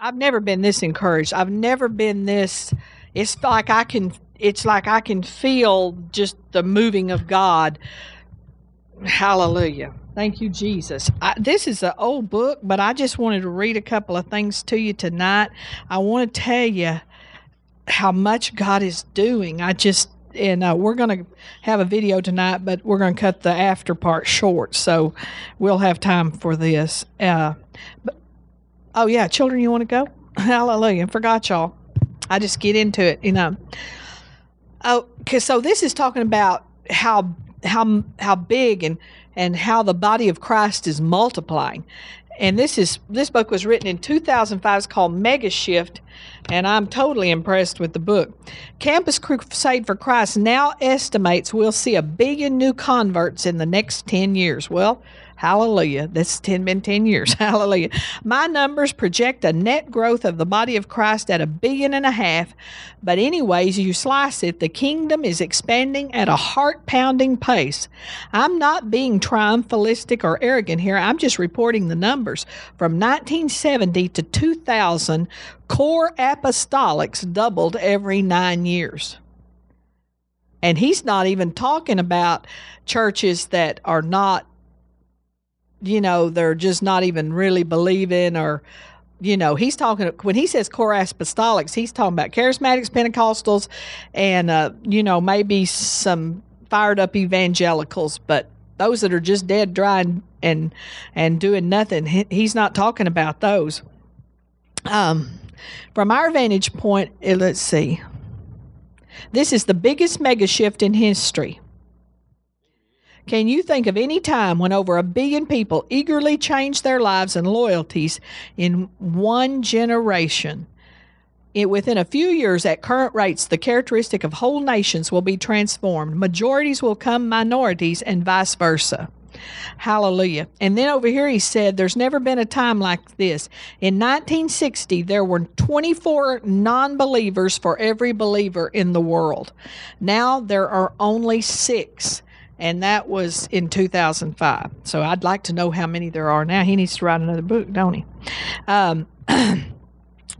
I've never been this encouraged. I've never been this. It's like I can. It's like I can feel just the moving of God. Hallelujah. Thank you, Jesus. I, this is an old book, but I just wanted to read a couple of things to you tonight. I want to tell you how much God is doing. I just and uh, we're going to have a video tonight, but we're going to cut the after part short, so we'll have time for this. Uh, but, oh yeah, children, you want to go? Hallelujah! Forgot y'all. I just get into it, you know. Oh, cause so this is talking about how how how big and and how the body of Christ is multiplying. And this is this book was written in 2005. It's called Mega Shift, and I'm totally impressed with the book. Campus Crusade for Christ now estimates we'll see a billion new converts in the next 10 years. Well, Hallelujah. That's 10 been 10 years. Hallelujah. My numbers project a net growth of the body of Christ at a billion and a half. But anyways, you slice it, the kingdom is expanding at a heart-pounding pace. I'm not being triumphalistic or arrogant here. I'm just reporting the numbers. From 1970 to 2000, core apostolics doubled every 9 years. And he's not even talking about churches that are not you know, they're just not even really believing or you know, he's talking when he says core apostolics, he's talking about charismatics, Pentecostals, and uh, you know maybe some fired up evangelicals, but those that are just dead, dry, and and, and doing nothing, he, he's not talking about those. Um, from our vantage point, eh, let's see. This is the biggest mega shift in history. Can you think of any time when over a billion people eagerly changed their lives and loyalties in one generation? It, within a few years, at current rates, the characteristic of whole nations will be transformed. Majorities will come minorities, and vice versa. Hallelujah. And then over here he said, There's never been a time like this. In 1960, there were 24 non believers for every believer in the world. Now there are only six and that was in 2005. So I'd like to know how many there are now. He needs to write another book, don't he? Um,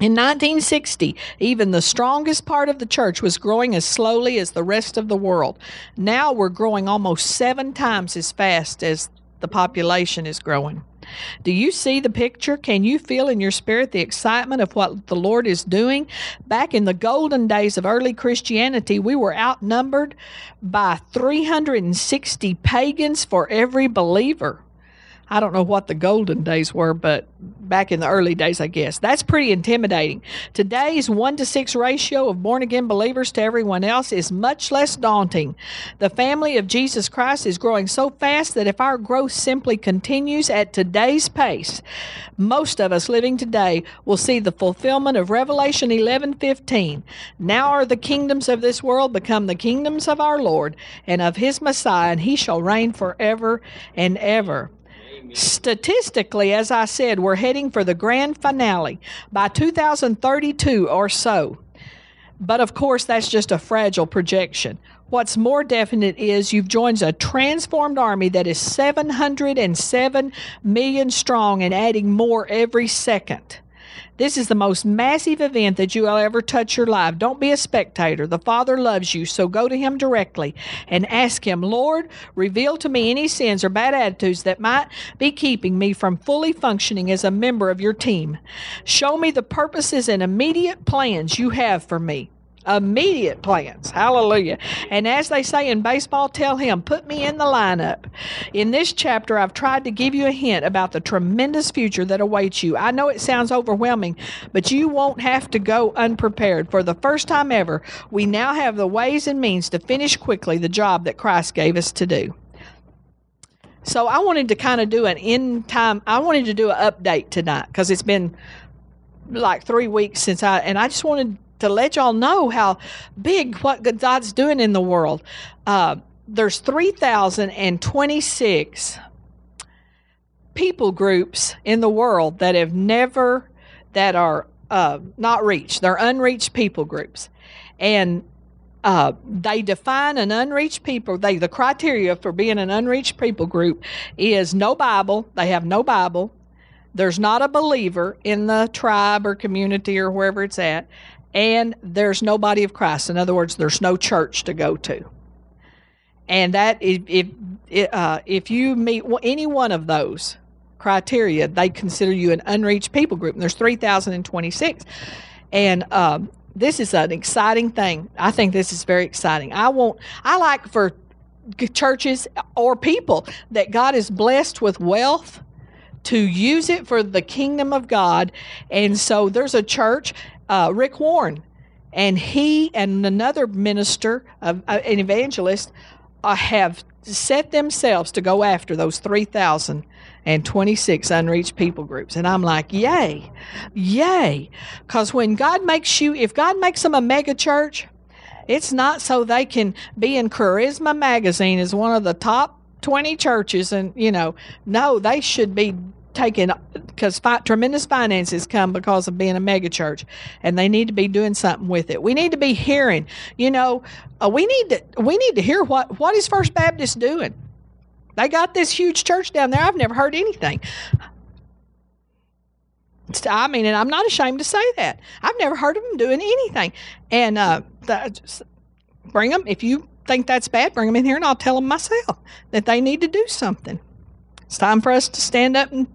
In 1960, even the strongest part of the church was growing as slowly as the rest of the world. Now we're growing almost seven times as fast as the population is growing. Do you see the picture? Can you feel in your spirit the excitement of what the Lord is doing? Back in the golden days of early Christianity, we were outnumbered by 360 pagans for every believer. I don't know what the golden days were, but back in the early days, I guess. That's pretty intimidating. Today's one to six ratio of born again believers to everyone else is much less daunting. The family of Jesus Christ is growing so fast that if our growth simply continues at today's pace, most of us living today will see the fulfillment of Revelation 11:15. Now are the kingdoms of this world become the kingdoms of our Lord and of his Messiah, and he shall reign forever and ever. Statistically, as I said, we're heading for the grand finale by 2032 or so. But of course, that's just a fragile projection. What's more definite is you've joined a transformed army that is 707 million strong and adding more every second. This is the most massive event that you will ever touch your life. Don't be a spectator. The Father loves you, so go to Him directly and ask Him, Lord, reveal to me any sins or bad attitudes that might be keeping me from fully functioning as a member of your team. Show me the purposes and immediate plans you have for me immediate plans. Hallelujah. And as they say in baseball, tell him, put me in the lineup. In this chapter, I've tried to give you a hint about the tremendous future that awaits you. I know it sounds overwhelming, but you won't have to go unprepared. For the first time ever, we now have the ways and means to finish quickly the job that Christ gave us to do. So I wanted to kind of do an end time, I wanted to do an update tonight because it's been like three weeks since I, and I just wanted to let y'all know how big what God's doing in the world. Uh, there's 3,026 people groups in the world that have never, that are uh, not reached. They're unreached people groups. And uh, they define an unreached people. They the criteria for being an unreached people group is no Bible. They have no Bible. there's not a believer in the tribe or community or wherever it's at, and there's no body of Christ. In other words, there's no church to go to. And that if if, uh, if you meet any one of those criteria, they consider you an unreached people group. And there's 3,026. And um, this is an exciting thing. I think this is very exciting. I want, I like for churches or people that God is blessed with wealth to use it for the kingdom of God. And so there's a church, uh, Rick Warren, and he and another minister, uh, an evangelist, uh, have set themselves to go after those 3,026 unreached people groups. And I'm like, yay, yay. Because when God makes you, if God makes them a mega church, it's not so they can be in Charisma Magazine as one of the top 20 churches. And, you know, no, they should be taking because fi- tremendous finances come because of being a mega church and they need to be doing something with it we need to be hearing you know uh, we need to we need to hear what what is first baptist doing they got this huge church down there i've never heard anything I mean, and I'm not ashamed to say that. I've never heard of them doing anything. And uh, bring them, if you think that's bad, bring them in here and I'll tell them myself that they need to do something. It's time for us to stand up and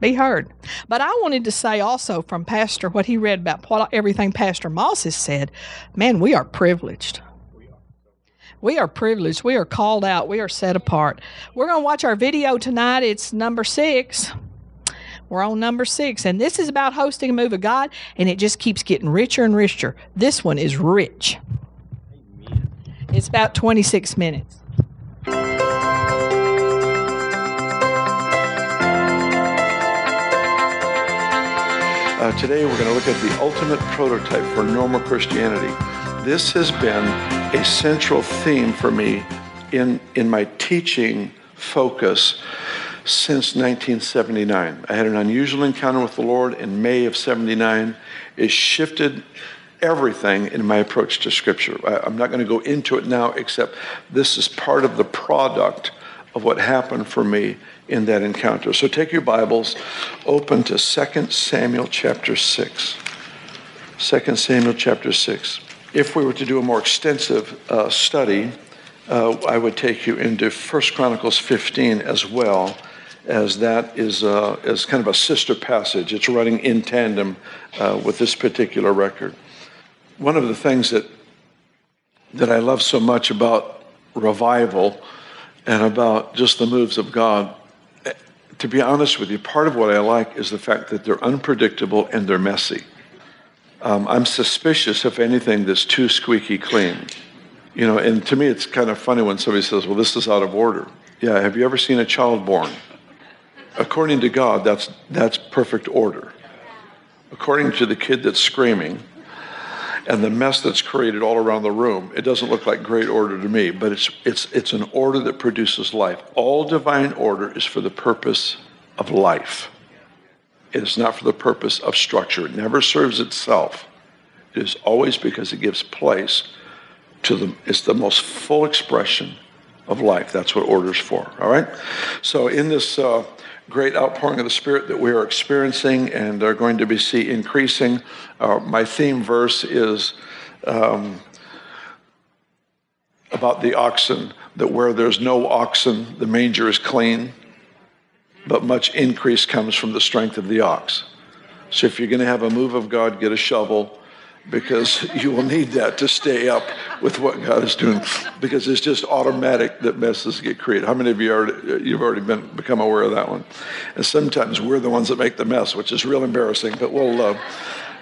be heard. But I wanted to say also from Pastor what he read about what everything Pastor Moss has said. Man, we are privileged. We are privileged. We are called out. We are set apart. We're going to watch our video tonight. It's number six. We're on number six, and this is about hosting a move of God, and it just keeps getting richer and richer. This one is rich. It's about 26 minutes. Uh, today we're going to look at the ultimate prototype for normal Christianity. This has been a central theme for me in, in my teaching focus since 1979. I had an unusual encounter with the Lord in May of 79. It shifted everything in my approach to Scripture. I, I'm not going to go into it now, except this is part of the product of what happened for me in that encounter. So take your Bibles, open to 2 Samuel chapter 6. 2 Samuel chapter 6. If we were to do a more extensive uh, study, uh, I would take you into 1 Chronicles 15 as well, as that is, uh, is kind of a sister passage. It's running in tandem uh, with this particular record. One of the things that, that I love so much about revival and about just the moves of God to be honest with you, part of what I like is the fact that they're unpredictable and they're messy. Um, I'm suspicious, if anything, that's too squeaky clean. You know, and to me, it's kind of funny when somebody says, well, this is out of order. Yeah, have you ever seen a child born? According to God, that's, that's perfect order. According to the kid that's screaming, and the mess that's created all around the room, it doesn't look like great order to me, but it's, it's, it's an order that produces life. All divine order is for the purpose of life. It is not for the purpose of structure. It never serves itself. It is always because it gives place to the, it's the most full expression of life. That's what order is for, all right? So in this uh, great outpouring of the Spirit that we are experiencing and are going to be see increasing. Uh, my theme verse is um, about the oxen, that where there's no oxen, the manger is clean, but much increase comes from the strength of the ox. So if you're going to have a move of God, get a shovel because you will need that to stay up with what God is doing because it's just automatic that messes get created. How many of you already, you've already been become aware of that one? And sometimes we're the ones that make the mess, which is real embarrassing, but we'll uh,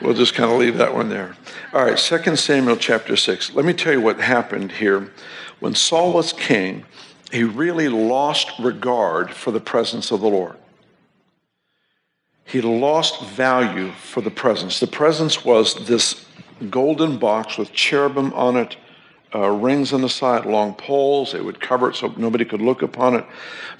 we'll just kind of leave that one there. All right, 2 Samuel chapter 6. Let me tell you what happened here. When Saul was king, he really lost regard for the presence of the Lord he lost value for the presence. The presence was this golden box with cherubim on it, uh, rings on the side, long poles. They would cover it so nobody could look upon it.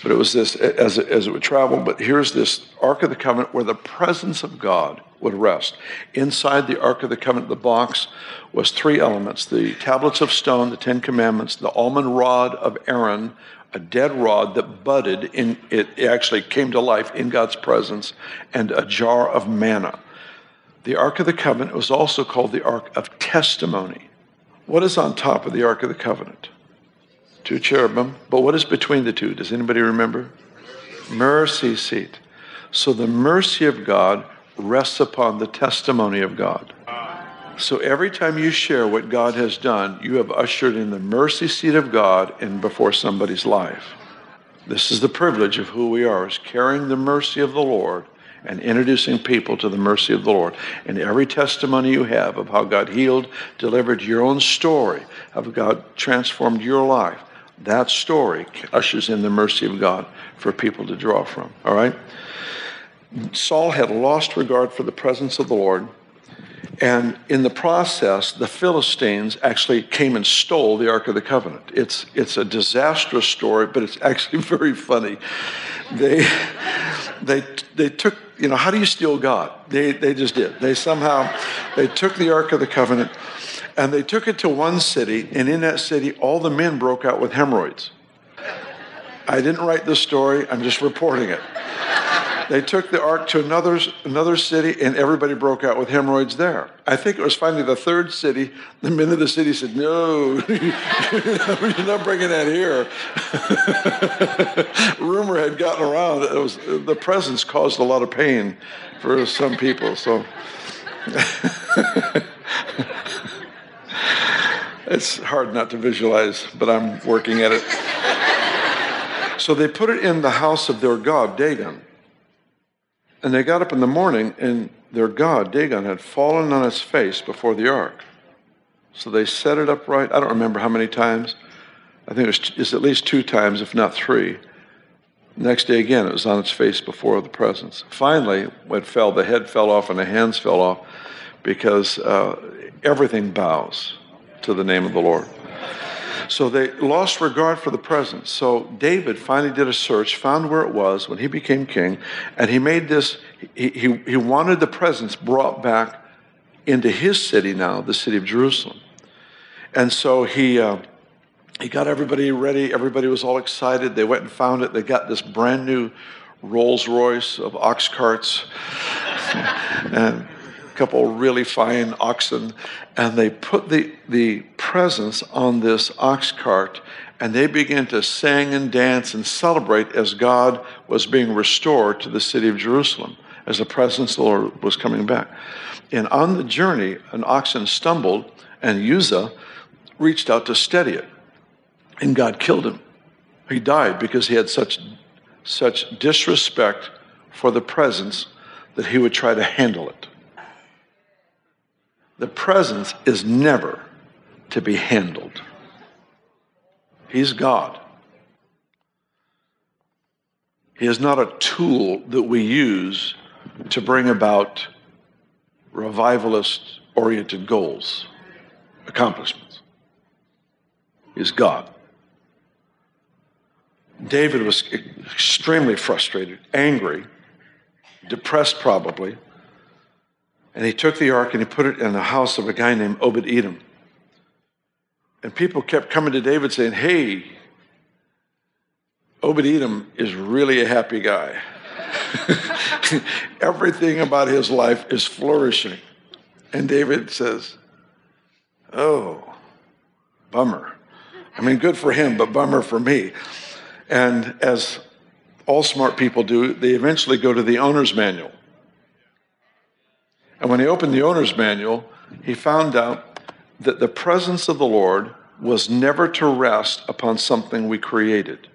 But it was this as it, as it would travel. But here's this Ark of the Covenant where the presence of God would rest. Inside the Ark of the Covenant, the box was three elements the tablets of stone, the Ten Commandments, the almond rod of Aaron, a dead rod that budded in it actually came to life in God's presence, and a jar of manna. The Ark of the Covenant was also called the Ark of Testimony. What is on top of the Ark of the Covenant? Two cherubim. But what is between the two? Does anybody remember? Mercy seat. So the mercy of God rests upon the testimony of God. So every time you share what God has done, you have ushered in the mercy seat of God in before somebody's life. This is the privilege of who we are, is carrying the mercy of the Lord and introducing people to the mercy of the Lord. And every testimony you have of how God healed, delivered your own story, of God transformed your life, that story ushers in the mercy of God for people to draw from. All right? Saul had lost regard for the presence of the Lord. And in the process, the Philistines actually came and stole the Ark of the Covenant. It's, it's a disastrous story, but it's actually very funny. They, they, they took, you know, how do you steal God? They, they just did. They somehow, they took the Ark of the Covenant and they took it to one city, and in that city, all the men broke out with hemorrhoids. I didn't write this story, I'm just reporting it. They took the ark to another, another city, and everybody broke out with hemorrhoids there. I think it was finally the third city. The men of the city said, No, you're not bringing that here. Rumor had gotten around. It was, the presence caused a lot of pain for some people. So. it's hard not to visualize, but I'm working at it. So they put it in the house of their god, Dagon. And they got up in the morning, and their god, Dagon, had fallen on his face before the ark. So they set it upright. I don't remember how many times. I think it was, it's at least two times, if not three. Next day again, it was on its face before the presence. Finally, when it fell, the head fell off and the hands fell off because uh, everything bows to the name of the Lord. So they lost regard for the presence. So David finally did a search, found where it was when he became king, and he made this, he, he, he wanted the presence brought back into his city now, the city of Jerusalem. And so he, uh, he got everybody ready. Everybody was all excited. They went and found it. They got this brand new Rolls Royce of ox carts. and a couple really fine oxen, and they put the, the presence on this ox cart, and they began to sing and dance and celebrate as God was being restored to the city of Jerusalem, as the presence of the Lord was coming back. And on the journey, an oxen stumbled, and Uzzah reached out to steady it, and God killed him. He died because he had such, such disrespect for the presence that he would try to handle it. The presence is never to be handled. He's God. He is not a tool that we use to bring about revivalist oriented goals, accomplishments. He's God. David was extremely frustrated, angry, depressed probably and he took the ark and he put it in the house of a guy named Obed Edom. And people kept coming to David saying, Hey, Obed Edom is really a happy guy. Everything about his life is flourishing. And David says, Oh, bummer. I mean, good for him, but bummer for me. And as all smart people do, they eventually go to the owner's manual. And when he opened the owner's manual, he found out that the presence of the Lord was never to rest upon something we created.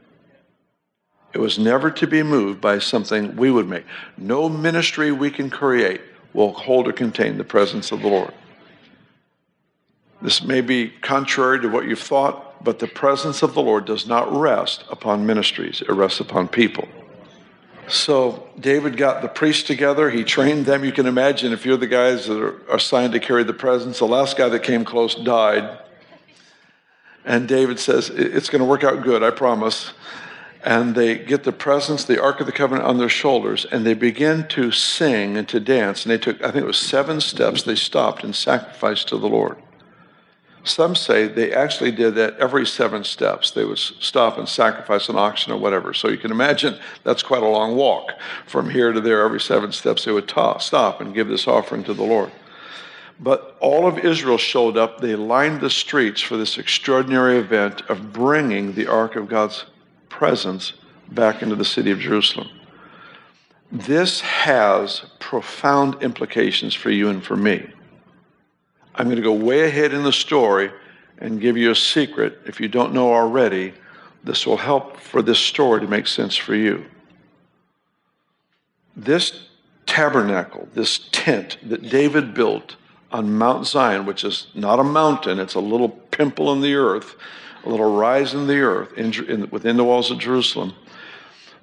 It was never to be moved by something we would make. No ministry we can create will hold or contain the presence of the Lord. This may be contrary to what you've thought, but the presence of the Lord does not rest upon ministries, it rests upon people. So David got the priests together. He trained them. You can imagine if you're the guys that are assigned to carry the presence. The last guy that came close died. And David says, It's going to work out good, I promise. And they get the presence, the Ark of the Covenant on their shoulders, and they begin to sing and to dance. And they took, I think it was seven steps, they stopped and sacrificed to the Lord. Some say they actually did that every seven steps. They would stop and sacrifice an oxen or whatever. So you can imagine that's quite a long walk from here to there. Every seven steps, they would stop and give this offering to the Lord. But all of Israel showed up. They lined the streets for this extraordinary event of bringing the Ark of God's presence back into the city of Jerusalem. This has profound implications for you and for me. I'm going to go way ahead in the story and give you a secret. If you don't know already, this will help for this story to make sense for you. This tabernacle, this tent that David built on Mount Zion, which is not a mountain, it's a little pimple in the earth, a little rise in the earth in, in, within the walls of Jerusalem.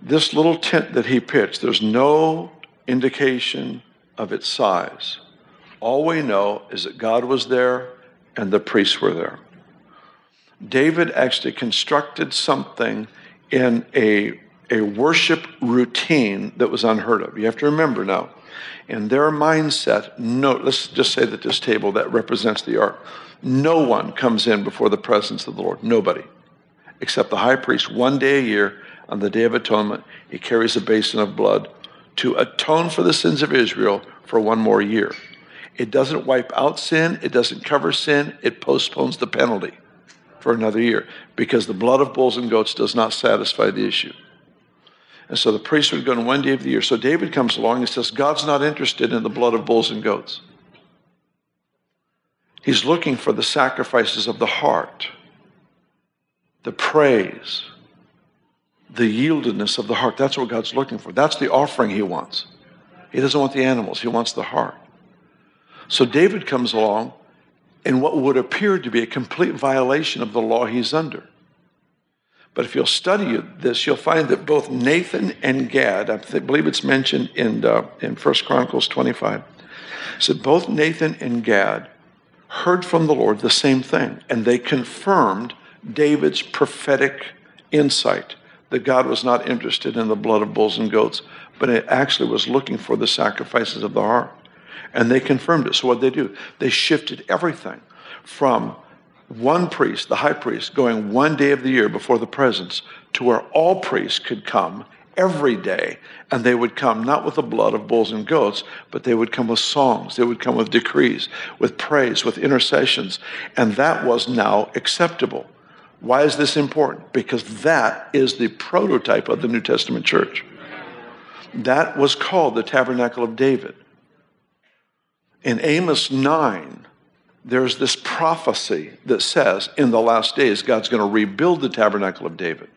This little tent that he pitched, there's no indication of its size. All we know is that God was there and the priests were there. David actually constructed something in a, a worship routine that was unheard of. You have to remember now, in their mindset, no, let's just say that this table that represents the ark, no one comes in before the presence of the Lord. Nobody. Except the high priest, one day a year on the Day of Atonement, he carries a basin of blood to atone for the sins of Israel for one more year. It doesn't wipe out sin, it doesn't cover sin, it postpones the penalty for another year because the blood of bulls and goats does not satisfy the issue. And so the priest would go on one day of the year. So David comes along and says, God's not interested in the blood of bulls and goats. He's looking for the sacrifices of the heart, the praise, the yieldedness of the heart. That's what God's looking for. That's the offering he wants. He doesn't want the animals, he wants the heart. So David comes along in what would appear to be a complete violation of the law he's under. But if you'll study this, you'll find that both Nathan and Gad, I believe it's mentioned in, uh, in 1 Chronicles 25, said both Nathan and Gad heard from the Lord the same thing, and they confirmed David's prophetic insight that God was not interested in the blood of bulls and goats, but it actually was looking for the sacrifices of the heart. And they confirmed it. So what did they do? They shifted everything from one priest, the high priest, going one day of the year before the presence to where all priests could come every day. And they would come not with the blood of bulls and goats, but they would come with songs. They would come with decrees, with praise, with intercessions. And that was now acceptable. Why is this important? Because that is the prototype of the New Testament church. That was called the Tabernacle of David in Amos 9, there's this prophecy that says in the last days, God's going to rebuild the tabernacle of David.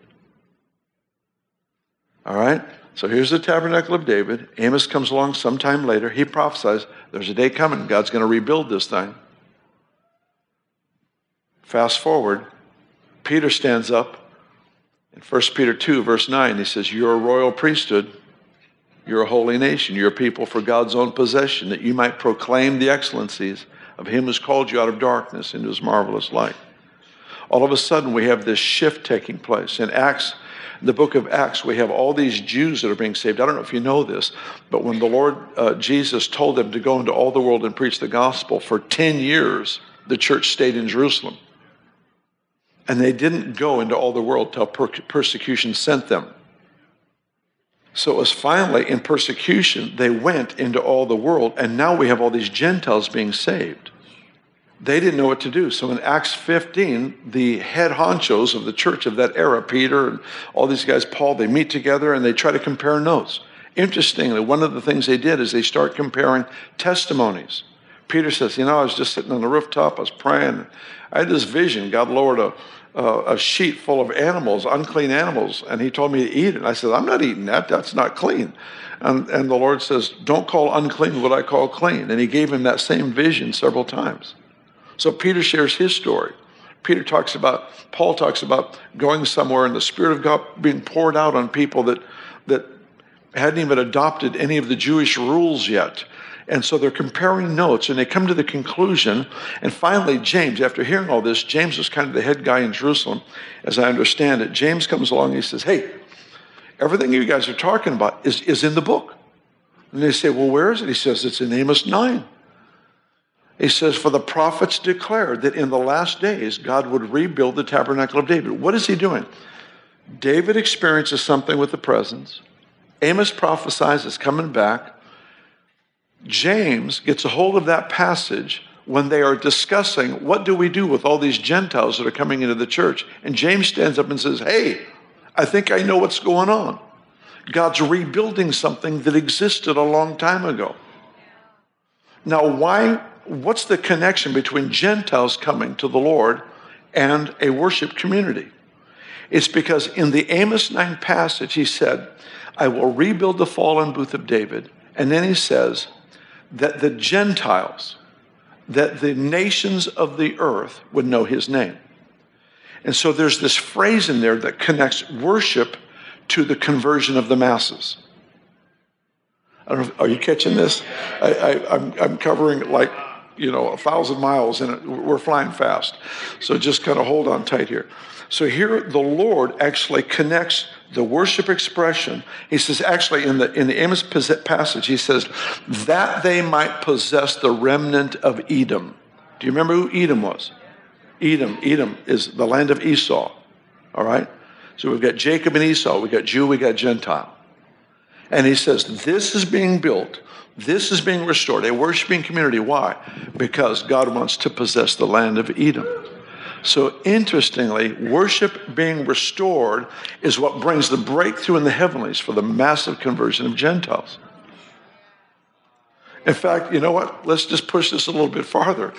All right? So here's the tabernacle of David. Amos comes along sometime later. He prophesies there's a day coming, God's going to rebuild this thing. Fast forward, Peter stands up in 1 Peter 2, verse 9. He says, You're a royal priesthood you're a holy nation. You're a people for God's own possession, that you might proclaim the excellencies of Him who's called you out of darkness into His marvelous light. All of a sudden, we have this shift taking place. In Acts, in the book of Acts, we have all these Jews that are being saved. I don't know if you know this, but when the Lord uh, Jesus told them to go into all the world and preach the gospel, for 10 years, the church stayed in Jerusalem. And they didn't go into all the world till per- persecution sent them. So it was finally in persecution, they went into all the world, and now we have all these Gentiles being saved. They didn't know what to do. So in Acts 15, the head honchos of the church of that era, Peter and all these guys, Paul, they meet together and they try to compare notes. Interestingly, one of the things they did is they start comparing testimonies. Peter says, You know, I was just sitting on the rooftop, I was praying. I had this vision. God lowered a, uh, a sheet full of animals, unclean animals, and he told me to eat it. I said, I'm not eating that. That's not clean. And, and the Lord says, Don't call unclean what I call clean. And he gave him that same vision several times. So Peter shares his story. Peter talks about, Paul talks about going somewhere and the Spirit of God being poured out on people that, that hadn't even adopted any of the Jewish rules yet. And so they're comparing notes and they come to the conclusion. And finally, James, after hearing all this, James was kind of the head guy in Jerusalem, as I understand it. James comes along and he says, Hey, everything you guys are talking about is, is in the book. And they say, Well, where is it? He says, It's in Amos 9. He says, For the prophets declared that in the last days God would rebuild the tabernacle of David. What is he doing? David experiences something with the presence. Amos prophesies it's coming back. James gets a hold of that passage when they are discussing what do we do with all these Gentiles that are coming into the church. And James stands up and says, Hey, I think I know what's going on. God's rebuilding something that existed a long time ago. Now, why? What's the connection between Gentiles coming to the Lord and a worship community? It's because in the Amos 9 passage, he said, I will rebuild the fallen booth of David. And then he says that the Gentiles, that the nations of the earth would know his name. And so there's this phrase in there that connects worship to the conversion of the masses. are you catching this? I, am covering like, you know, a thousand miles and we're flying fast. So just kind of hold on tight here. So here the Lord actually connects the worship expression. He says, actually, in the in the Amos passage, he says, that they might possess the remnant of Edom. Do you remember who Edom was? Edom. Edom is the land of Esau. All right? So we've got Jacob and Esau, We've got Jew, we've got Gentile. And he says, This is being built, this is being restored, a worshiping community. Why? Because God wants to possess the land of Edom. So interestingly, worship being restored is what brings the breakthrough in the heavenlies for the massive conversion of Gentiles. In fact, you know what? Let's just push this a little bit farther,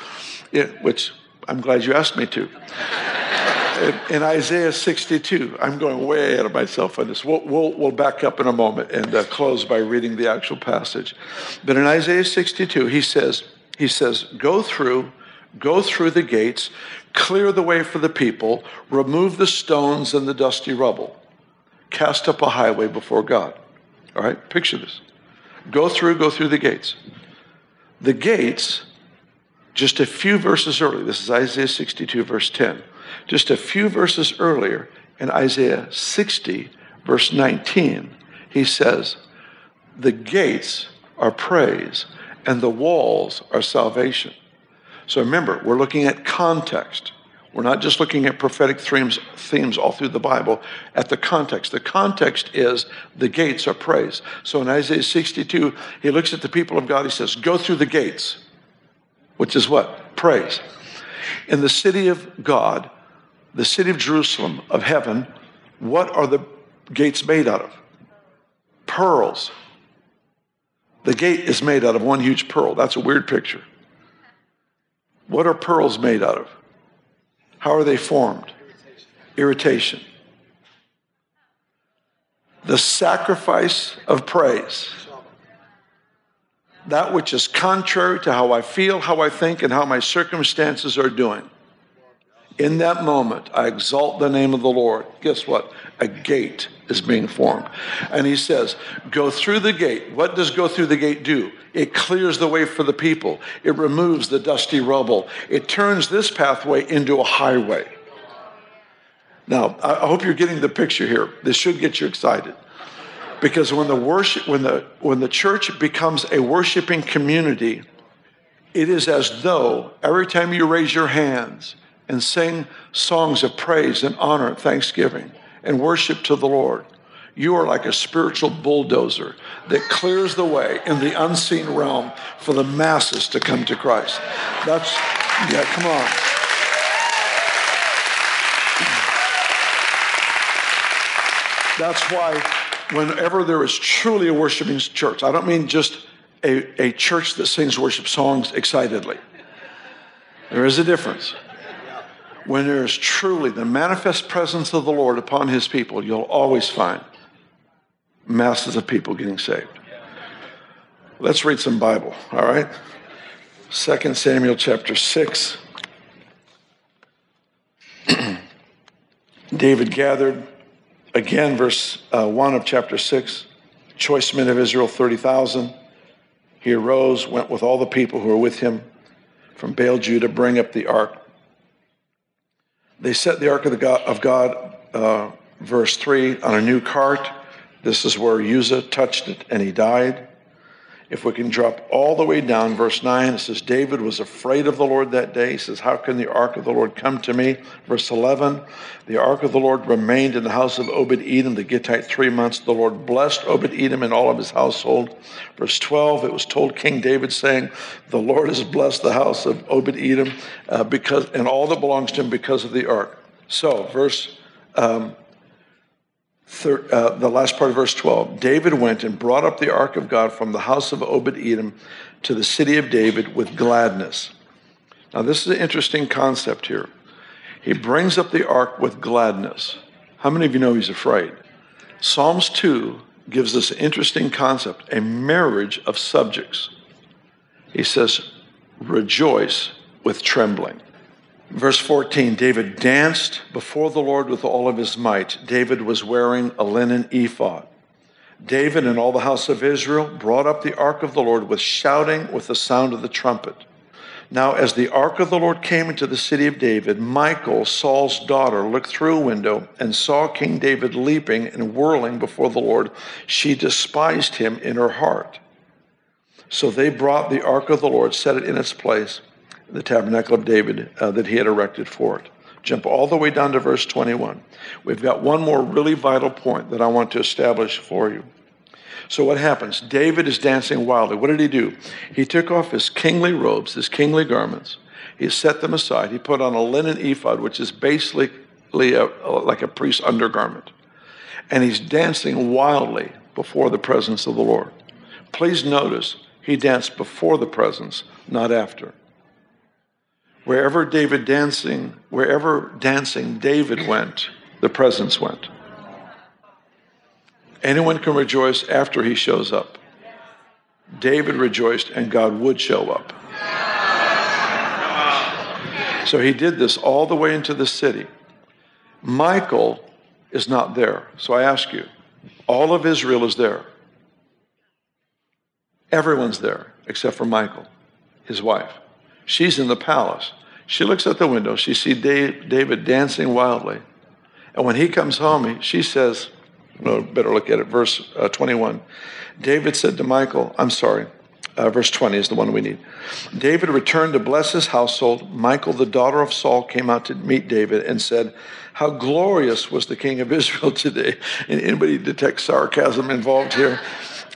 which I'm glad you asked me to in, Isaiah 62, I'm going way ahead of myself on this. We'll, we'll, we'll back up in a moment and uh, close by reading the actual passage. But in Isaiah 62, he says, he says, go through, go through the gates, clear the way for the people, remove the stones and the dusty rubble, cast up a highway before God. All right, picture this. Go through, go through the gates. The gates, just a few verses early, this is Isaiah 62, verse 10 just a few verses earlier, in Isaiah 60, verse 19, he says, The gates are praise, and the walls are salvation. So remember, we're looking at context. We're not just looking at prophetic themes, themes all through the Bible, at the context. The context is the gates are praise. So in Isaiah 62, he looks at the people of God, he says, Go through the gates, which is what? Praise. In the city of God, the city of Jerusalem, of heaven, what are the gates made out of? Pearls. The gate is made out of one huge pearl. That's a weird picture. What are pearls made out of? How are they formed? Irritation. The sacrifice of praise. That which is contrary to how I feel, how I think, and how my circumstances are doing. In that moment, I exalt the name of the Lord. Guess what? A gate is being formed. And he says, Go through the gate. What does go through the gate do? It clears the way for the people, it removes the dusty rubble, it turns this pathway into a highway. Now, I hope you're getting the picture here. This should get you excited. Because when the worship when the when the church becomes a worshiping community, it is as though every time you raise your hands, and sing songs of praise and honor and thanksgiving and worship to the Lord. You are like a spiritual bulldozer that clears the way in the unseen realm for the masses to come to Christ. That's, yeah, come on. That's why whenever there is truly a worshiping church, I don't mean just a, a church that sings worship songs excitedly. There is a difference when there is truly the manifest presence of the Lord upon his people, you'll always find masses of people getting saved. Let's read some Bible, all right? 2 Samuel chapter 6. David gathered, again, verse uh, 1 of chapter 6, choice men of Israel 30,000, he arose, went with all the people who were with him from Baal Judah, to bring up the ark. They set the ark of, the God, of God uh, verse 3, on a new cart. This is where Uzzah touched it and he died. If we can drop all the way down, verse 9, it says, David was afraid of the Lord that day. He says, How can the ark of the Lord come to me? Verse 11, the ark of the Lord remained in the house of Obed Edom the Gittite three months. The Lord blessed Obed Edom and all of his household. Verse 12, it was told King David, saying, The Lord has blessed the house of Obed Edom uh, because, and all that belongs to him because of the ark. So, verse um, uh, the last part of verse 12 David went and brought up the ark of God from the house of Obed Edom to the city of David with gladness. Now, this is an interesting concept here. He brings up the ark with gladness. How many of you know he's afraid? Psalms 2 gives us an interesting concept a marriage of subjects. He says, Rejoice with trembling. Verse 14 David danced before the Lord with all of his might. David was wearing a linen ephod. David and all the house of Israel brought up the ark of the Lord with shouting, with the sound of the trumpet. Now, as the ark of the Lord came into the city of David, Michal, Saul's daughter, looked through a window and saw King David leaping and whirling before the Lord. She despised him in her heart. So they brought the ark of the Lord, set it in its place the tabernacle of David uh, that he had erected for it. Jump all the way down to verse 21. We've got one more really vital point that I want to establish for you. So, what happens? David is dancing wildly. What did he do? He took off his kingly robes, his kingly garments. He set them aside. He put on a linen ephod, which is basically a, like a priest's undergarment. And he's dancing wildly before the presence of the Lord. Please notice, he danced before the presence, not after. Wherever David dancing, wherever dancing David went, the presence went. Anyone can rejoice after he shows up. David rejoiced and God would show up. So he did this all the way into the city. Michal is not there. So I ask you, all of Israel is there. Everyone's there except for Michal, his wife. She's in the palace. She looks at the window. She sees David dancing wildly. And when he comes home, she says, no, better look at it, verse uh, 21. David said to Michal, I'm sorry, uh, verse 20 is the one we need. David returned to bless his household. Michal, the daughter of Saul, came out to meet David and said, How glorious was the king of Israel today. And anybody detect sarcasm involved here?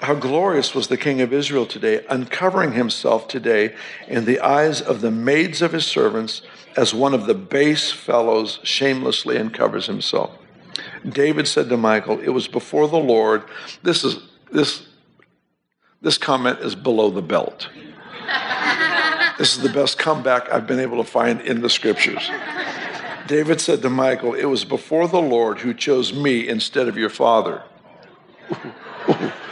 How glorious was the king of Israel today, uncovering himself today in the eyes of the maids of his servants as one of the base fellows shamelessly uncovers himself. David said to Michal, It was before the Lord. This is this this comment is below the belt. this is the best comeback I've been able to find in the scriptures. David said to Michal, It was before the Lord who chose me instead of your father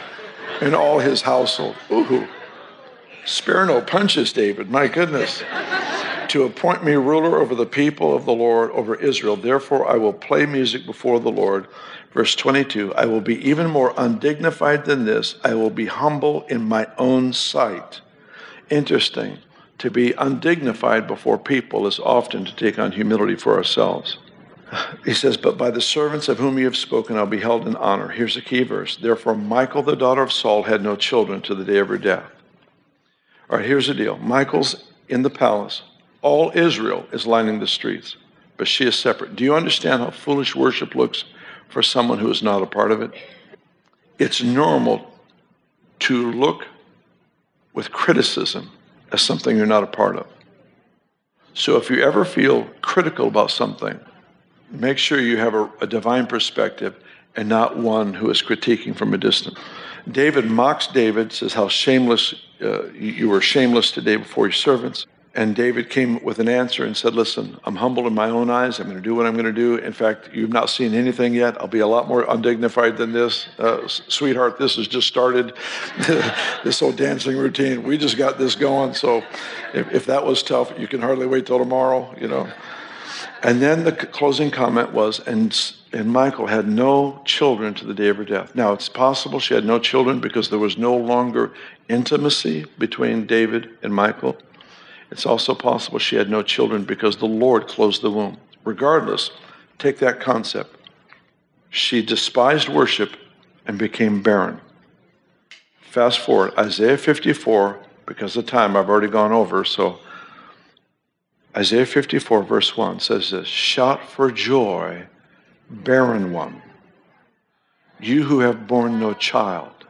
and all his household. Ooh. Spare no punches, David. My goodness. to appoint me ruler over the people of the Lord, over Israel. Therefore, I will play music before the Lord. Verse 22 I will be even more undignified than this. I will be humble in my own sight. Interesting. To be undignified before people is often to take on humility for ourselves. He says, But by the servants of whom you have spoken, I'll be held in honor. Here's a key verse. Therefore, Michal, the daughter of Saul, had no children to the day of her death. All right, here's the deal Michal's in the palace. All Israel is lining the streets, but she is separate. Do you understand how foolish worship looks for someone who is not a part of it? It's normal to look with criticism as something you're not a part of. So if you ever feel critical about something, Make sure you have a, a divine perspective and not one who is critiquing from a distance. David mocks David, says how shameless uh, you were shameless today before your servants. And David came with an answer and said, Listen, I'm humble in my own eyes. I'm going to do what I'm going to do. In fact, you've not seen anything yet. I'll be a lot more undignified than this. Uh, sweetheart, this has just started, this whole dancing routine. We just got this going. So if, if that was tough, you can hardly wait till tomorrow, you know. And then the closing comment was, and, and Michal had no children to the day of her death. Now, it's possible she had no children because there was no longer intimacy between David and Michal. It's also possible she had no children because the Lord closed the womb. Regardless, take that concept. She despised worship and became barren. Fast forward, Isaiah 54, because of time I've already gone over, so Isaiah 54, verse 1 says this Shout for joy, barren one, you who have borne no child,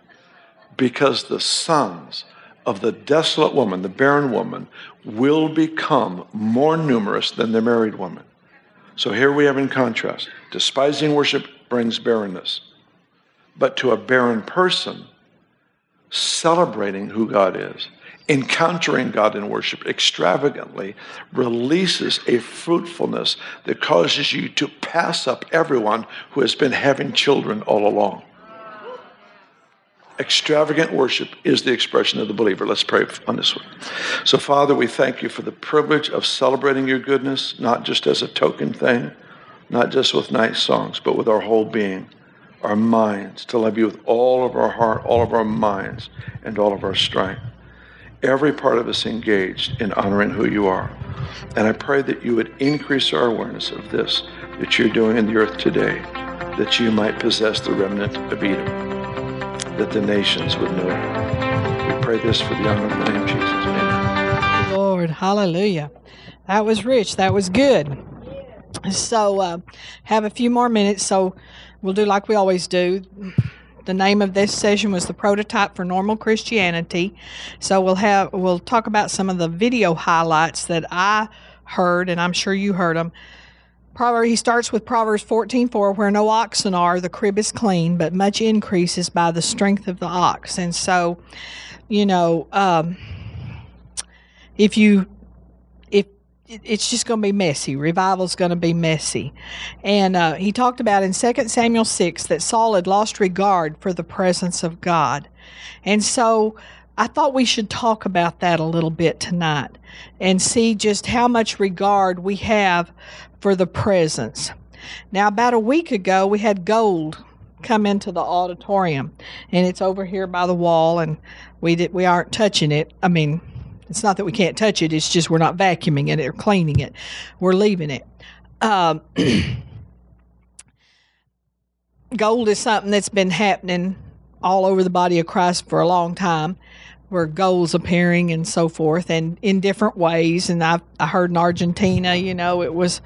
because the sons of the desolate woman, the barren woman, will become more numerous than the married woman. So here we have in contrast despising worship brings barrenness. But to a barren person, celebrating who God is, encountering God in worship extravagantly releases a fruitfulness that causes you to pass up everyone who has been having children all along. Extravagant worship is the expression of the believer. Let's pray on this one. So, Father, we thank you for the privilege of celebrating your goodness, not just as a token thing, not just with nice songs, but with our whole being, our minds, to love you with all of our heart, all of our minds, and all of our strength every part of us engaged in honoring who you are. And I pray that you would increase our awareness of this that you're doing in the earth today, that you might possess the remnant of Edom, that the nations would know you. We pray this for the honor of the name of Jesus. Amen. Lord, hallelujah. That was rich. That was good. So, uh, have a few more minutes. So, we'll do like we always do the name of this session was the prototype for normal Christianity. So we'll have we'll talk about some of the video highlights that I heard, and I'm sure you heard them. Proverbs, he starts with Proverbs 14:4, where no oxen are, the crib is clean, but much increases by the strength of the ox. And so, you know, um, if you it's just going to be messy. Revival's going to be messy. And uh, he talked about in 2 Samuel 6 that Saul had lost regard for the presence of God. And so I thought we should talk about that a little bit tonight and see just how much regard we have for the presence. Now, about a week ago, we had gold come into the auditorium, and it's over here by the wall, and we did, we aren't touching it. I mean, it's not that we can't touch it, it's just we're not vacuuming it or cleaning it. We're leaving it. Um, gold is something that's been happening all over the body of Christ for a long time, where gold's appearing and so forth, and in different ways. And I've I heard in Argentina, you know, it was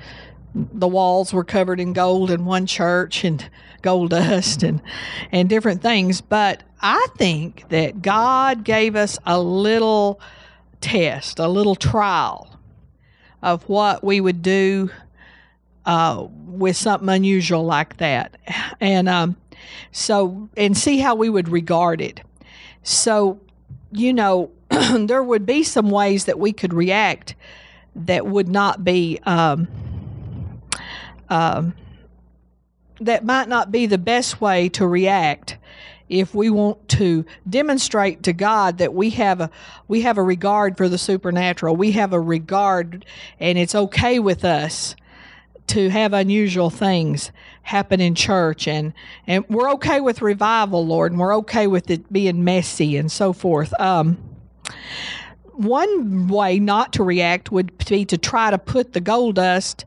the walls were covered in gold in one church and gold dust and and different things. But I think that God gave us a little test, a little trial of what we would do uh, with something unusual like that. And um, so, and see how we would regard it. So, you know, there would be some ways that we could react that would not be, um, um, that might not be the best way to react if we want to demonstrate to God that we have a we have a regard for the supernatural, we have a regard and it's okay with us to have unusual things happen in church and and we're okay with revival, Lord, and we're okay with it being messy and so forth. Um, one way not to react would be to try to put the gold dust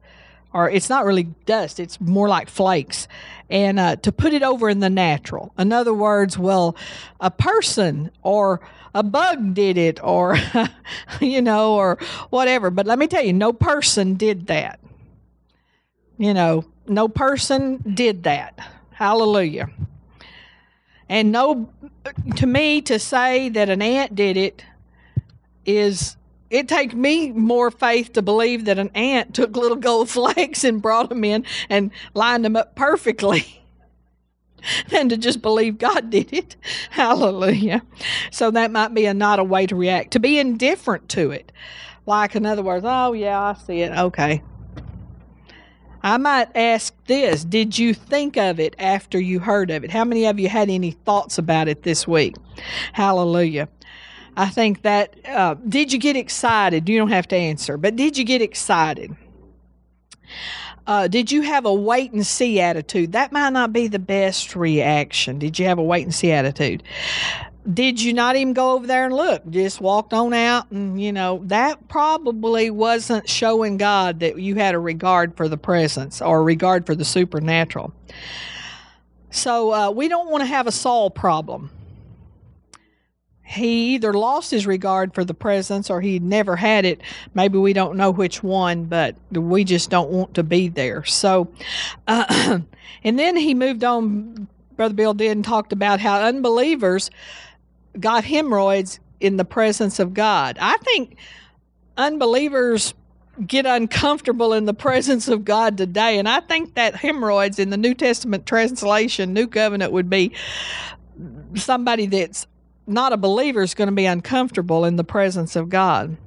or it's not really dust, it's more like flakes, and uh, to put it over in the natural. In other words, well, a person or a bug did it, or, you know, or whatever. But let me tell you, no person did that. You know, no person did that. Hallelujah. And no, to me, to say that an ant did it is it takes me more faith to believe that an ant took little gold flakes and brought them in and lined them up perfectly than to just believe God did it. Hallelujah. So that might be a not a way to react, to be indifferent to it. Like, in other words, oh, yeah, I see it. Okay. I might ask this Did you think of it after you heard of it? How many of you had any thoughts about it this week? Hallelujah. I think that, uh, did you get excited? You don't have to answer, but did you get excited? Uh, did you have a wait and see attitude? That might not be the best reaction. Did you have a wait and see attitude? Did you not even go over there and look? Just walked on out, and you know that probably wasn't showing God that you had a regard for the presence or a regard for the supernatural. So uh, we don't want to have a Saul problem he either lost his regard for the presence or he never had it. Maybe we don't know which one, but we just don't want to be there. So, uh, and then he moved on. Brother Bill did and talked about how unbelievers got hemorrhoids in the presence of God. I think unbelievers get uncomfortable in the presence of God today. And I think that hemorrhoids in the New Testament translation, New Covenant, would be somebody that's not a believer is going to be uncomfortable in the presence of God.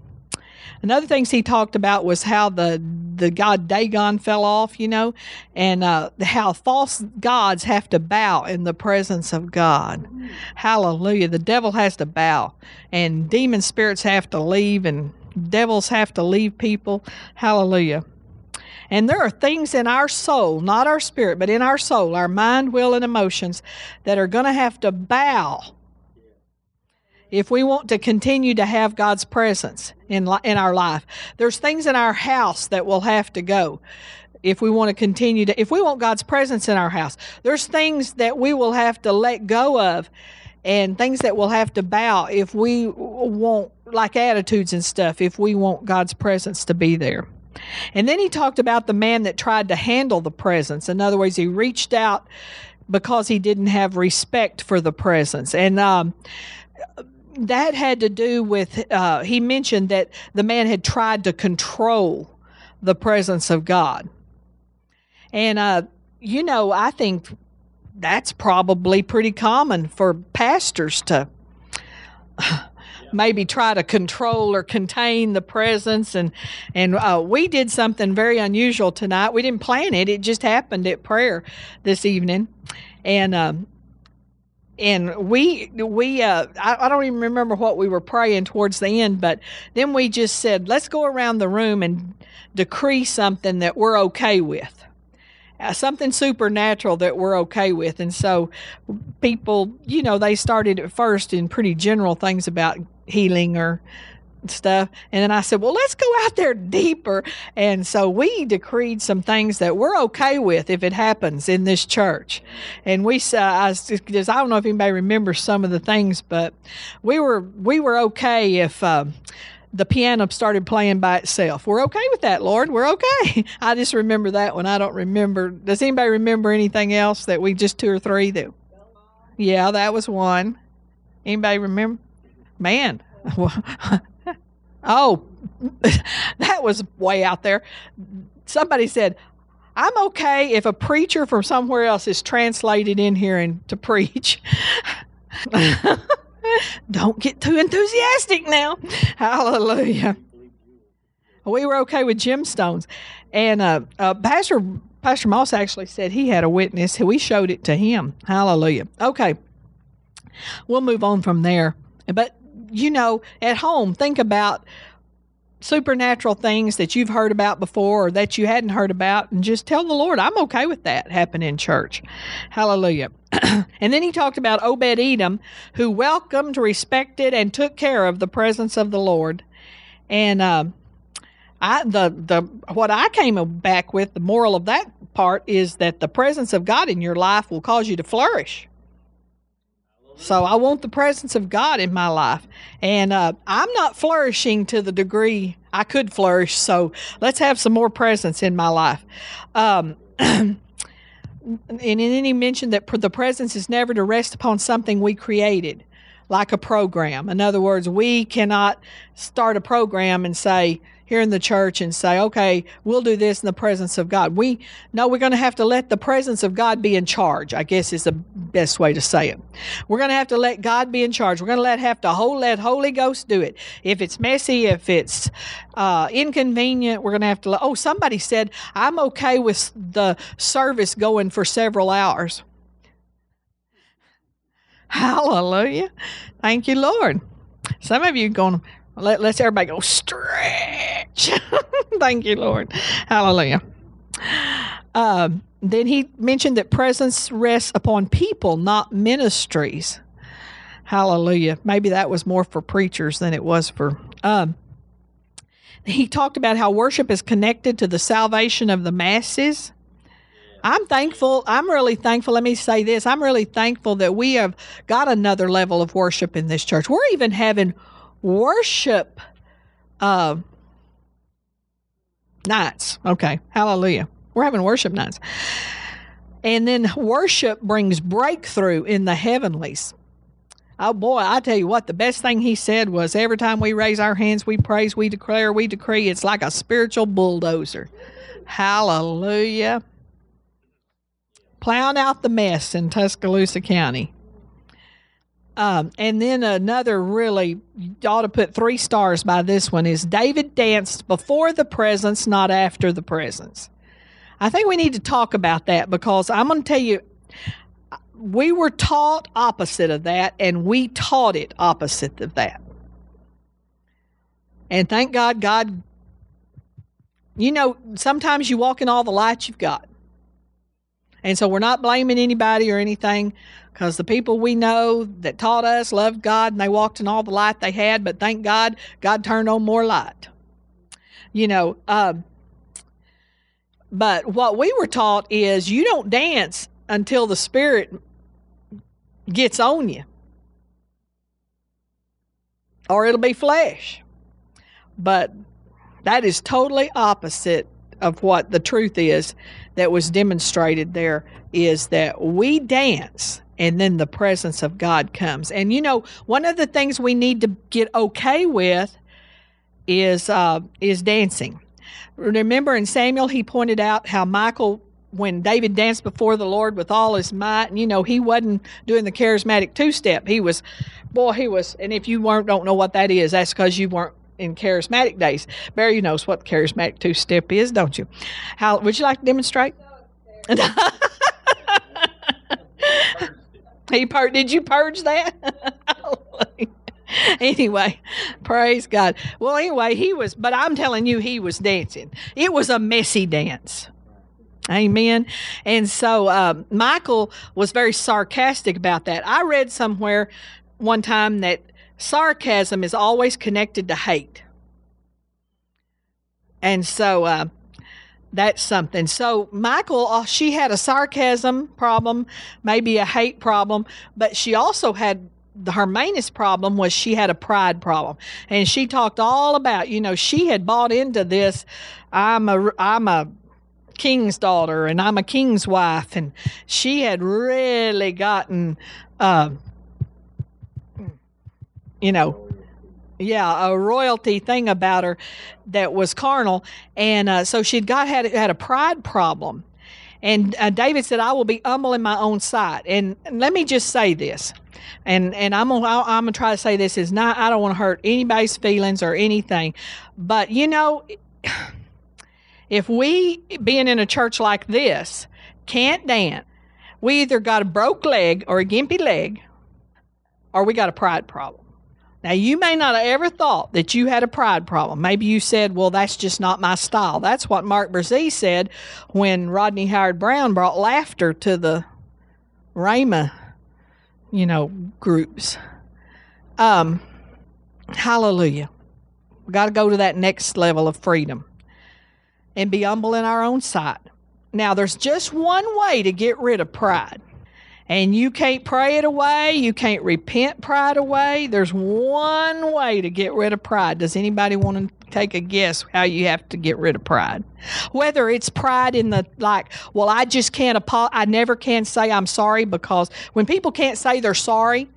Another things he talked about was how the the god Dagon fell off, you know, and uh, how false gods have to bow in the presence of God. Hallelujah! The devil has to bow, and demon spirits have to leave, and devils have to leave people. Hallelujah! And there are things in our soul, not our spirit, but in our soul, our mind, will, and emotions, that are going to have to bow if we want to continue to have God's presence in in our life. There's things in our house that will have to go if we want to continue to if we want God's presence in our house. There's things that we will have to let go of and things that we'll have to bow if we want like attitudes and stuff if we want God's presence to be there. And then he talked about the man that tried to handle the presence. In other words, he reached out because he didn't have respect for the presence. And um, that had to do with, uh, he mentioned that the man had tried to control the presence of God. And, uh, you know, I think that's probably pretty common for pastors to maybe try to control or contain the presence. And and uh, we did something very unusual tonight. We didn't plan it. It just happened at prayer this evening. And um, and we we uh I, I, don't even remember what we were praying towards the end but then we just said let's go around the room and decree something that we're okay with uh, something supernatural that we're okay with. And so people you know they started at first in pretty general things about healing or stuff. And then I said, well, let's go out there deeper. And so we decreed some things that we're okay with if it happens in this church. And we, uh, I, just, I don't know if anybody remembers some of the things, but we were, we were okay if, uh, the piano started playing by itself. We're okay with that, Lord. We're okay. I just remember that one. I don't remember. Does anybody remember anything else that we just two or three that? Yeah, that was one. Anybody remember? Man, Oh, that was way out there. Somebody said, I'm okay if a preacher from somewhere else is translated in here and to preach. Don't get too enthusiastic now. Hallelujah. We were okay with gemstones. And uh, uh, Pastor Pastor Moss actually said he had a witness. We showed it to him. Hallelujah. Okay. We'll move on from there. But you know, at home, think about supernatural things that you've heard about before or that you hadn't heard about and just tell the Lord, I'm okay with that happening in church. Hallelujah. and then he talked about Obed Edom, who welcomed, respected, and took care of the presence of the Lord. And uh, I the the what I came back with, the moral of that part is that the presence of God in your life will cause you to flourish. So I want the presence of God in my life. And uh, I'm not flourishing to the degree I could flourish. So let's have some more presence in my life. Um, and then he mentioned that the presence is never to rest upon something we created, like a program. In other words, we cannot start a program and say, here in the church and say, okay, we'll do this in the presence of God. We know we're going to have to let the presence of God be in charge, I guess is the best way to say it. We're going to have to let God be in charge. We're going to let have to whole, let Holy Ghost do it. If it's messy, if it's uh, inconvenient, we're going to have to let, oh, somebody said, I'm okay with the service going for several hours. Hallelujah. Thank you, Lord. Some of you going, let, let's everybody go stretch. Thank you, Lord. Hallelujah. Um, then he mentioned that presence rests upon people, not ministries. Hallelujah. Maybe that was more for preachers than it was for. Um, he talked about how worship is connected to the salvation of the masses. I'm thankful. I'm really thankful. Let me say this. I'm really thankful that we have got another level of worship in this church. We're even having worship uh, nights. Okay. Hallelujah. We're having worship nights. And then worship brings breakthrough in the heavenlies. Oh boy, I tell you what, the best thing he said was every time we raise our hands, we praise, we declare, we decree. It's like a spiritual bulldozer. Hallelujah. Plowing out the mess in Tuscaloosa County. Um, and then another really, ought to put three stars by this one is David danced before the presence, not after the presence. I think we need to talk about that because I'm going to tell you, we were taught opposite of that, and we taught it opposite of that. And thank God, God, you know, sometimes you walk in all the lights you've got. And so we're not blaming anybody or anything because the people we know that taught us loved God and they walked in all the light they had, but thank God, God turned on more light. You know, um, but what we were taught is you don't dance until the Spirit gets on you, or it'll be flesh. But that is totally opposite of what the truth is that was demonstrated there is that we dance and then the presence of God comes. And you know, one of the things we need to get okay with is uh, is dancing. Remember in Samuel, he pointed out how Michal, when David danced before the Lord with all his might, and you know, he wasn't doing the charismatic two step. He was, boy, he was. And if you weren't don't know what that is, that's because you weren't in charismatic days. Barry knows what charismatic two step is, don't you? How would you like to demonstrate? he pur- did you purge that? anyway, praise God. Well, anyway, he was, but I'm telling you, he was dancing. It was a messy dance. Amen. And so um, Michal was very sarcastic about that. I read somewhere one time that sarcasm is always connected to hate. And so uh, that's something. So Michal, uh, she had a sarcasm problem, maybe a hate problem, but she also had her mainest problem was she had a pride problem, and she talked all about you know she had bought into this. I'm a I'm a king's daughter and I'm a king's wife, and she had really gotten, uh, you know, yeah, a royalty thing about her that was carnal, and uh, so she'd got had had a pride problem. And uh, David said, "I will be humble in my own sight." And, and let me just say this, and and I'm gonna I'm gonna try to say this is not I don't want to hurt anybody's feelings or anything, but you know, if we being in a church like this can't dance, we either got a broke leg or a gimpy leg, or we got a pride problem. Now, you may not have ever thought that you had a pride problem. Maybe you said, well, that's just not my style. That's what Mark Brazee said when Rodney Howard-Browne brought laughter to the Rhema, you know, groups. Um, hallelujah. We got to go to that next level of freedom and be humble in our own sight. Now, there's just one way to get rid of pride and you can't pray it away. You can't repent pride away. There's one way to get rid of pride. Does anybody want to take a guess how you have to get rid of pride? Whether it's pride in the like, well, I just can't, apo- I never can say I'm sorry because when people can't say they're sorry,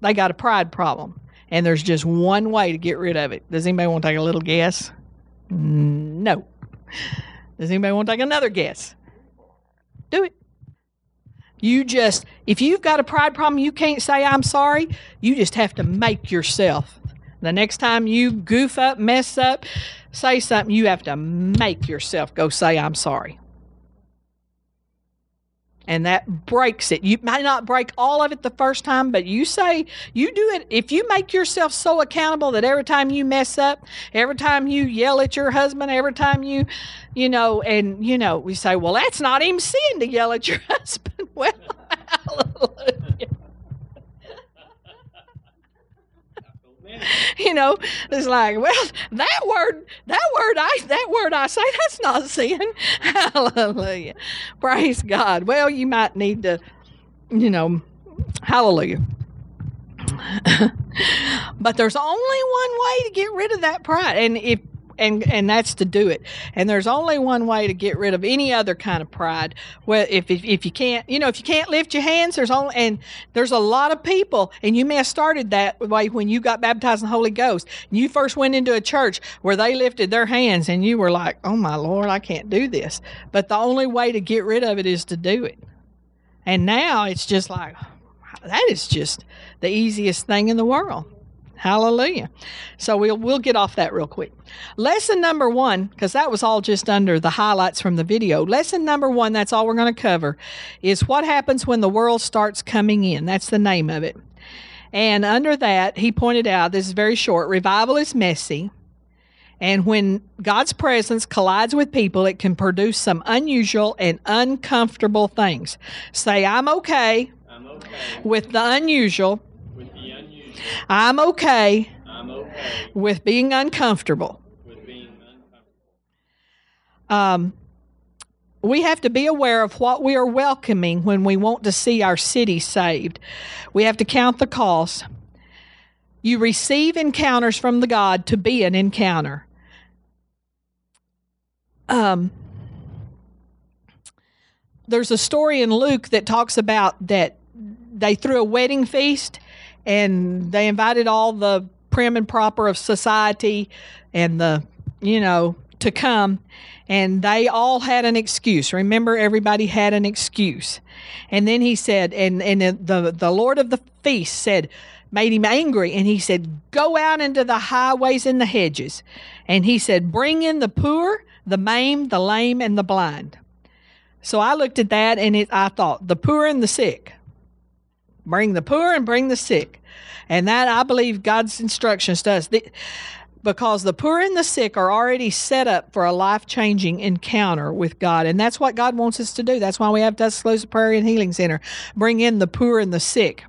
they got a pride problem. And there's just one way to get rid of it. Does anybody want to take a little guess? No. Does anybody want to take another guess? Do it. You just, if you've got a pride problem, you can't say, I'm sorry. You just have to make yourself. The next time you goof up, mess up, say something, you have to make yourself go say, I'm sorry. And that breaks it. You might not break all of it the first time, but you say you do it. If you make yourself so accountable that every time you mess up, every time you yell at your husband, every time you, you know, and you know, we say, well, that's not even sin to yell at your husband. Well, hallelujah. you know, it's like, well, that word, that word, I that word I say, that's not sin. Hallelujah, praise God. Well, you might need to, you know, hallelujah. but there's only one way to get rid of that pride, and if and and that's to do it. And there's only one way to get rid of any other kind of pride. Well, if, if if you can't, you know, if you can't lift your hands, there's only and there's a lot of people, and you may have started that way when you got baptized in the Holy Ghost. You first went into a church where they lifted their hands, and you were like, "Oh my Lord, I can't do this." But the only way to get rid of it is to do it. And now it's just like that is just the easiest thing in the world. Hallelujah. So we'll we'll get off that real quick. Lesson number one, because that was all just under the highlights from the video. Lesson number one, that's all we're going to cover, is what happens when the world starts coming in. That's the name of it. And under that, he pointed out this is very short. Revival is messy. And when God's presence collides with people, it can produce some unusual and uncomfortable things. Say, I'm okay, I'm okay with the unusual. With the unusual. I'm okay I'm okay with being uncomfortable. with being uncomfortable. Um, we have to be aware of what we are welcoming when we want to see our city saved. We have to count the cost. You receive encounters from the God to be an encounter. Um, there's a story in Luke that talks about that they threw a wedding feast and they invited all the prim and proper of society and the, you know, to come. And they all had an excuse. Remember, everybody had an excuse. And then he said, and, and the, the Lord of the feast said, made him angry. And he said, Go out into the highways and the hedges. And he said, Bring in the poor, the maimed, the lame, and the blind. So I looked at that and it, I thought, the poor and the sick. Bring the poor and bring the sick. And that I believe God's instructions to us. The, because the poor and the sick are already set up for a life changing encounter with God. And that's what God wants us to do. That's why we have Tuscaloosa Prayer and Healing Center. Bring in the poor and the sick.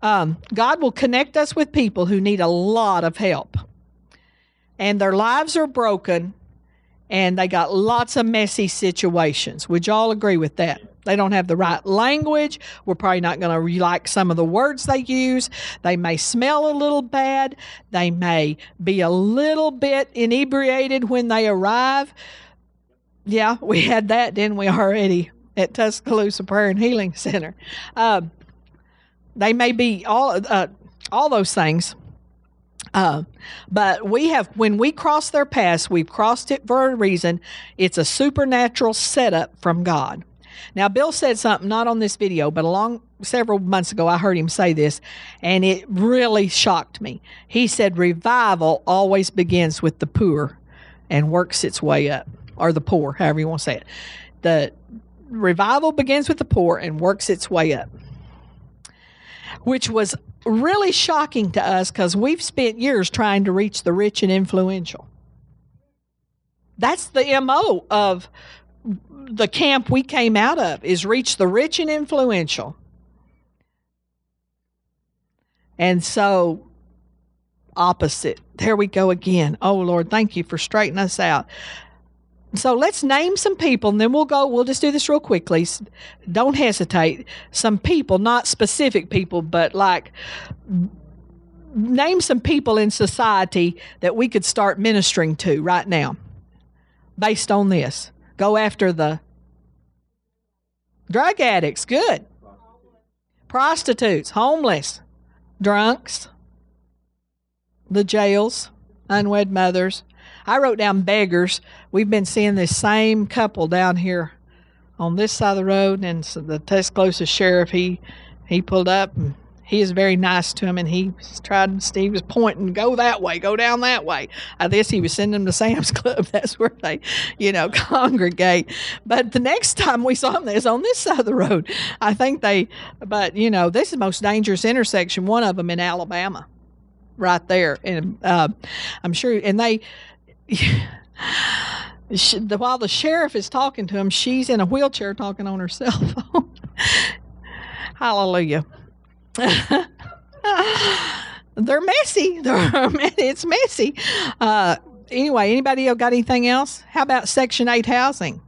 Um, God will connect us with people who need a lot of help. And their lives are broken and they got lots of messy situations. Would y'all agree with that? They don't have the right language. We're probably not going to like some of the words they use. They may smell a little bad. They may be a little bit inebriated when they arrive. Yeah, we had that, didn't we, already at Tuscaloosa Prayer and Healing Center? Um, they may be all uh, all those things. Uh, but we have, when we cross their paths, we've crossed it for a reason. It's a supernatural setup from God. Now, Bill said something not on this video, but along several months ago, I heard him say this, and it really shocked me. He said, Revival always begins with the poor and works its way up, or the poor, however you want to say it. The revival begins with the poor and works its way up which was really shocking to us because we've spent years trying to reach the rich and influential. That's the MO of the camp we came out of is reach the rich and influential. And so opposite. There we go again. Oh Lord, thank you for straightening us out. So let's name some people and then we'll go, we'll just do this real quickly. Don't hesitate. Some people, not specific people, but like name some people in society that we could start ministering to right now based on this. Go after the drug addicts, good. Prostitutes, homeless, drunks, the jails, unwed mothers, I wrote down beggars. We've been seeing this same couple down here on this side of the road, and so the Tuscaloosa sheriff he he pulled up and he is very nice to him, and he tried. Steve was pointing, go that way, go down that way. I guess he was sending them to Sam's Club. That's where they, you know, congregate. But the next time we saw him, they was on this side of the road. I think they, but you know, this is the most dangerous intersection. One of them in Alabama, right there, and uh, I'm sure, and they. She, the, while the sheriff is talking to him, she's in a wheelchair talking on her cell phone. Hallelujah. They're messy. They're, it's messy. Uh, anyway, anybody else got anything else? How about Section 8 housing?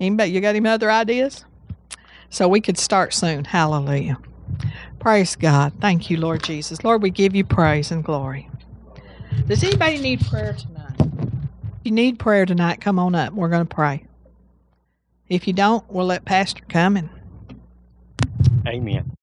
Anybody, you got any other ideas? So we could start soon. Hallelujah. Praise God. Thank you, Lord Jesus. Lord, we give you praise and glory. Does anybody need prayer tonight? If you need prayer tonight, come on up. We're going to pray. If you don't, we'll let Pastor come and Amen.